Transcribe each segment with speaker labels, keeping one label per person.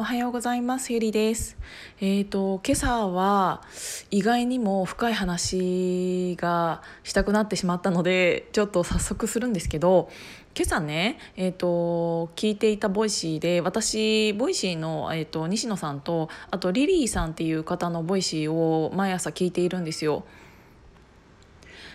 Speaker 1: おはようございますゆりですえっ、ー、と今朝は意外にも深い話がしたくなってしまったのでちょっと早速するんですけど今朝ね、えーと、聞いていた Voicy で私 Voicy の、えーと西野さんとあとリリーさんっていう方の Voicy を毎朝聞いているんですよ。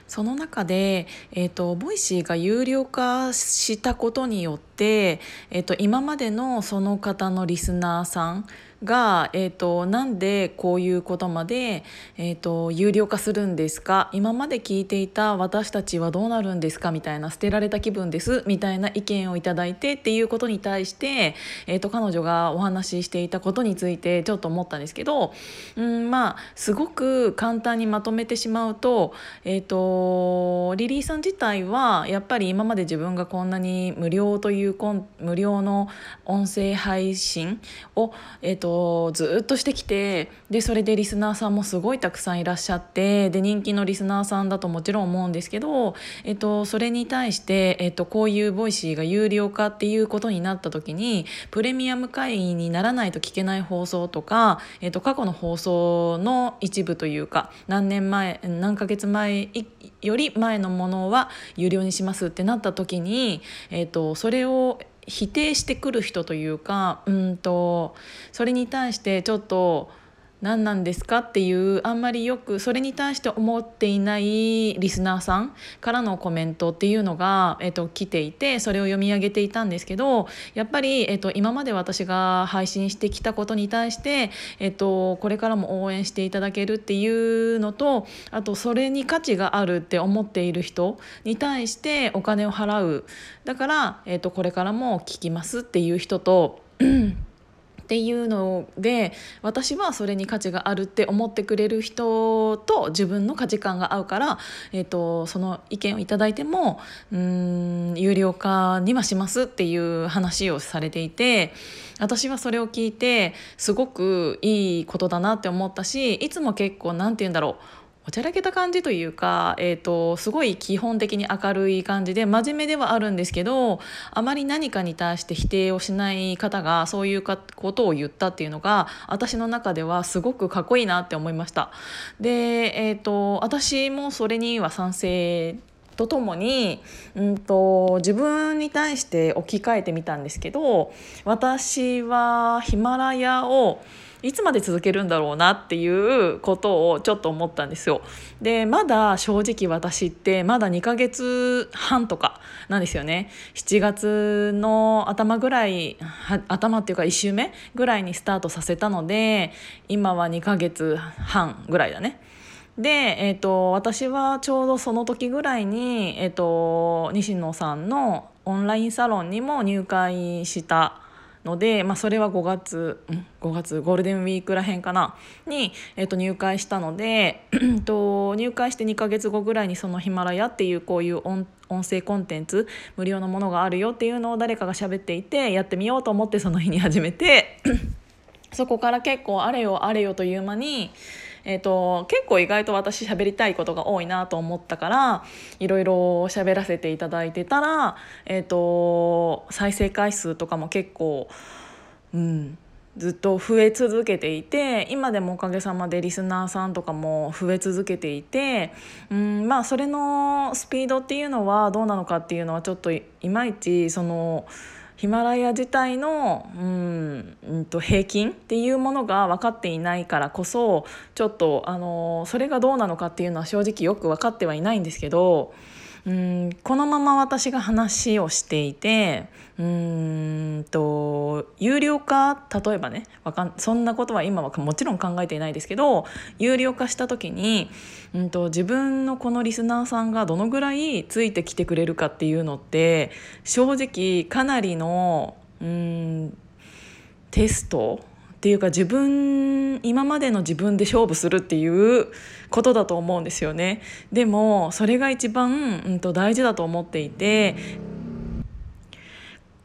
Speaker 1: その中で、えーと、 Voicy が有料化したことによって、えーと今までのその方のリスナーさんが、えーと、なんでこういうことまで、えーと、有料化するんですか？今まで聞いていた私たちはどうなるんですか？みたいな捨てられた気分です。みたいな意見をいただいてっていうことに対して、えーと、彼女がお話ししていたことについてちょっと思ったんですけどうんまあすごく簡単にまとめてしまうと,、えー、とリリーさん自体はやっぱり今まで自分がこんなに無料という無料の音声配信を、えー、とずっとしてきてでそれでリスナーさんもすごいたくさんいらっしゃってで人気のリスナーさんだともちろん思うんですけど、えっと、それに対して、えっと、こういう Voicy が有料化っていうことになった時にプレミアム会員にならないと聞けない放送とか、えっと、過去の放送の一部というか何年前何ヶ月前より前のものは有料にしますってなった時に、えっと、それを否定してくる人というかうんとそれに対してちょっと何なんですかっていうあんまりよくそれに対して思っていないリスナーさんからのコメントっていうのが、えっと、来ていてそれを読み上げていたんですけどやっぱり、えっと、今まで私が配信してきたことに対して、えっと、これからも応援していただけるっていうのとあとそれに価値があるって思っている人に対してお金を払うだから、えっと、これからも聞きますっていう人と。っていうので私はそれに価値があるって思ってくれる人と自分の価値観が合うから、えーと、その意見を頂いてもうん有料化にはしますっていう話をされていて私はそれを聞いてすごくいいことだなって思ったしいつも結構何て言うんだろうおちゃらけた感じというか、えーと、すごい基本的に明るい感じで真面目ではあるんですけどあまり何かに対して否定をしない方がそういうことを言ったっていうのが私の中ではすごくかっこいいなって思いました。で、えーと、私もそれには賛成とともに、うんと自分に対して置き換えてみたんですけど私はヒマラヤをいつまで続けるんだろうなっていうことをちょっと思ったんですよ。でまだ正直私ってまだ2ヶ月半とかなんですよね。7月の頭ぐらい頭っていうか1週目ぐらいにスタートさせたので今は2ヶ月半ぐらいだね。で、えーと、私はちょうどその時ぐらいに、えーと西野さんのオンラインサロンにも入会したので、まあ、それは5月5月ゴールデンウィークらへんかなに、えー、と入会したのでと入会して2ヶ月後ぐらいにそのヒマラヤっていうこういう音音声コンテンツ無料のものがあるよっていうのを誰かが喋っていてやってみようと思ってその日に始めてそこから結構あれよあれよという間にえーと、結構意外と私喋りたいことが多いなと思ったからいろいろ喋らせていただいてたら、えーと、再生回数とかも結構、うん、ずっと増え続けていて今でもおかげさまでリスナーさんとかも増え続けていて、うんまあ、それのスピードっていうのはどうなのかっていうのはちょっといまいちその。ヒマラヤ自体の、うん、うんと平均っていうものが分かっていないからこそちょっとあのそれがどうなのかっていうのは正直よく分かってはいないんですけど。んこのまま私が話をしていてうんと有料化例えばねわかんそんなことは今はもちろん考えていないですけど有料化した時にうんと自分のこのリスナーさんがどのぐらいついてきてくれるかっていうのって正直かなりのうんテストっていうか自分今までの自分で勝負するっていうことだと思うんですよね。でもそれが一番、うん、と大事だと思っていて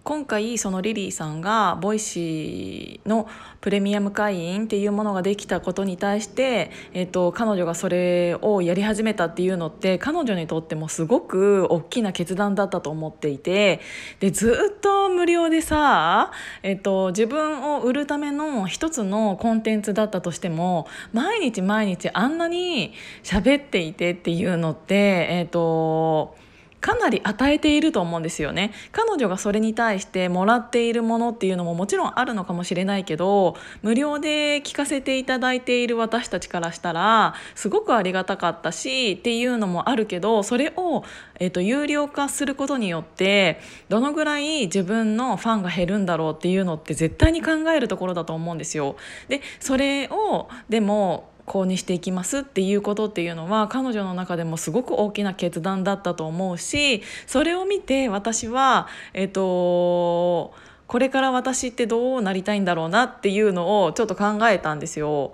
Speaker 1: 今回そのリリーさんが Voicy のプレミアム会員っていうものができたことに対して、えーと、彼女がそれをやり始めたっていうのって彼女にとってもすごく大きな決断だったと思っていてでずっと無料でさ、えーと、自分を売るための一つのコンテンツだったとしても毎日毎日あんなに喋っていてっていうのって、えーとかなり与えていると思うんですよね彼女がそれに対してもらっているものっていうのももちろんあるのかもしれないけど無料で聞かせていただいている私たちからしたらすごくありがたかったしっていうのもあるけどそれを、えーと、有料化することによってどのぐらい自分のファンが減るんだろうっていうのって絶対に考えるところだと思うんですよ。でそれをでもこうにしていきますっていうことっていうのは彼女の中でもすごく大きな決断だったと思うしそれを見て私はえっとこれから私ってどうなりたいんだろうなっていうのをちょっと考えたんですよ。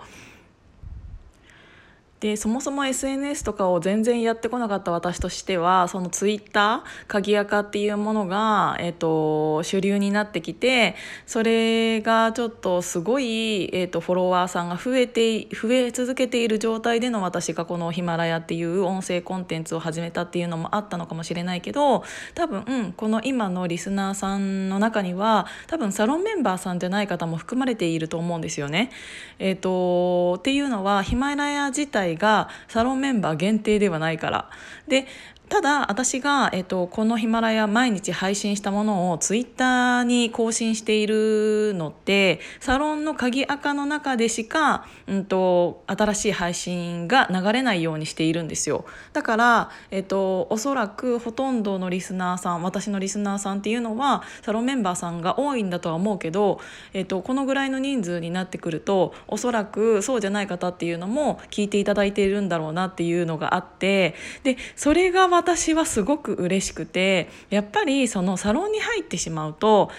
Speaker 1: でそもそも SNS とかを全然やってこなかった私としてはそのツイッター鍵垢っていうものが、えーと、主流になってきてそれがちょっとすごい、えーと、フォロワーさんが増えて増え続けている状態での私がこのヒマラヤっていう音声コンテンツを始めたっていうのもあったのかもしれないけど多分、この今のリスナーさんの中には多分サロンメンバーさんじゃない方も含まれていると思うんですよね。えーとっていうのはヒマラヤ自体がサロンメンバー限定ではないから。でただ私が、えっと、このヒマラヤ毎日配信したものをツイッターに更新しているのってサロンの鍵垢の中でしか、うんと、新しい配信が流れないようにしているんですよ。だから、えっと、おそらくほとんどのリスナーさん私のリスナーさんっていうのはサロンメンバーさんが多いんだとは思うけど、えっと、このぐらいの人数になってくるとおそらくそうじゃない方っていうのも聞いていただいているんだろうなっていうのがあってでそれが私はすごく嬉しくてやっぱりそのサロンに入ってしまうと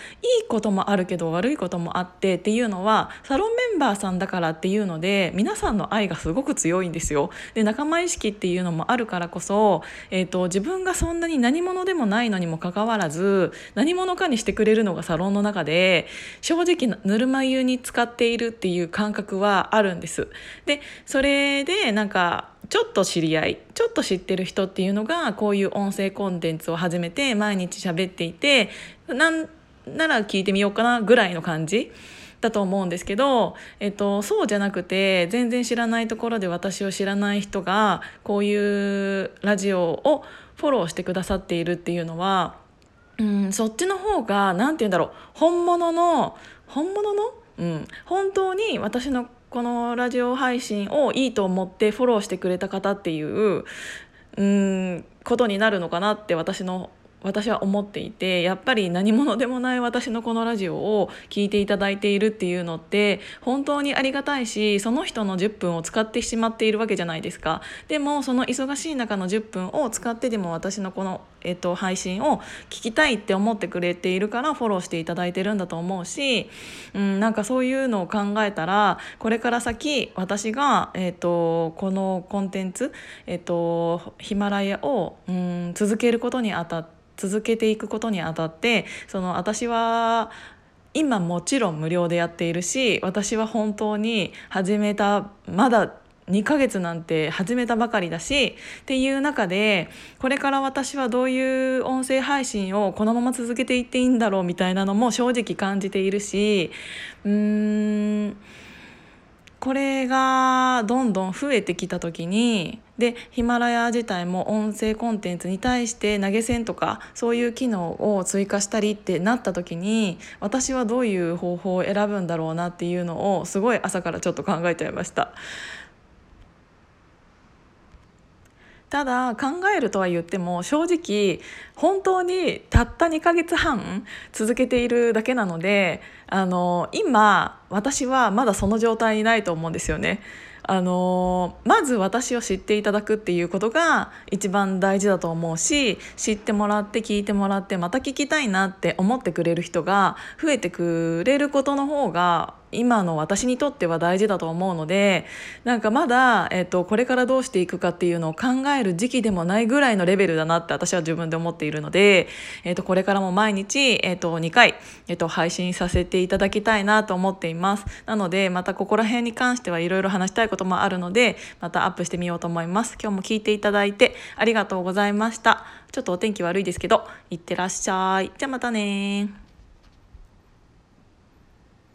Speaker 1: いいこともあるけど悪いこともあってっていうのはサロンメンバーさんだからっていうので皆さんの愛がすごく強いんですよ。で仲間意識っていうのもあるからこそ、えーと、自分がそんなに何者でもないのにもかかわらず何者かにしてくれるのがサロンの中で正直ぬるま湯に使っているっていう感覚はあるんです。でそれでなんかちょっと知り合いちょっと知ってる人っていうのがこういう音声コンテンツを始めて毎日喋っていてなんなら聞いてみようかなぐらいの感じだと思うんですけど、えっと、そうじゃなくて全然知らないところで私を知らない人がこういうラジオをフォローしてくださっているっていうのは、うん、そっちの方が何て言うんだろう本物の本物の、うん、本当に私のこのラジオ配信をいいと思ってフォローしてくれた方っていううんことになるのかなって私の私は思っていてやっぱり何者でもない私のこのラジオを聴いていただいているっていうのって本当にありがたいしその人の10分を使ってしまっているわけじゃないですか。でもその忙しい中の10分を使ってでも私のこの、えっと、配信を聞きたいって思ってくれているからフォローしていただいてるんだと思うし、うん、なんかそういうのを考えたらこれから先私が、えっと、このコンテンツ、えっと、ヒマラヤを、うん、続けることにあたって続けていくことにあたってその私は今もちろん無料でやっているし私は本当に始めたまだ2ヶ月なんて始めたばかりだしっていう中でこれから私はどういう音声配信をこのまま続けていっていいんだろうみたいなのも正直感じているしうーんこれがどんどん増えてきた時にでヒマラヤ自体も音声コンテンツに対して投げ銭とかそういう機能を追加したりってなった時に私はどういう方法を選ぶんだろうなっていうのをすごい朝からちょっと考えちゃいました。ただ考えるとは言っても正直本当にたった2ヶ月半続けているだけなのであの今私はまだその状態にないと思うんですよね。あのまず私を知っていただくっていうことが一番大事だと思うし知ってもらって聞いてもらってまた聞きたいなって思ってくれる人が増えてくれることの方が今の私にとっては大事だと思うのでなんかまだ、えーと、これからどうしていくかっていうのを考える時期でもないぐらいのレベルだなって私は自分で思っているので、えーと、これからも毎日、えーと、2回、えー、と配信させていただきたいなと思っています。なのでまたここら辺に関してはいろいろ話したいこともあるのでまたアップしてみようと思います。今日も聞いていただいてありがとうございました。ちょっとお天気悪いですけどいってらっしゃい。じゃあまたね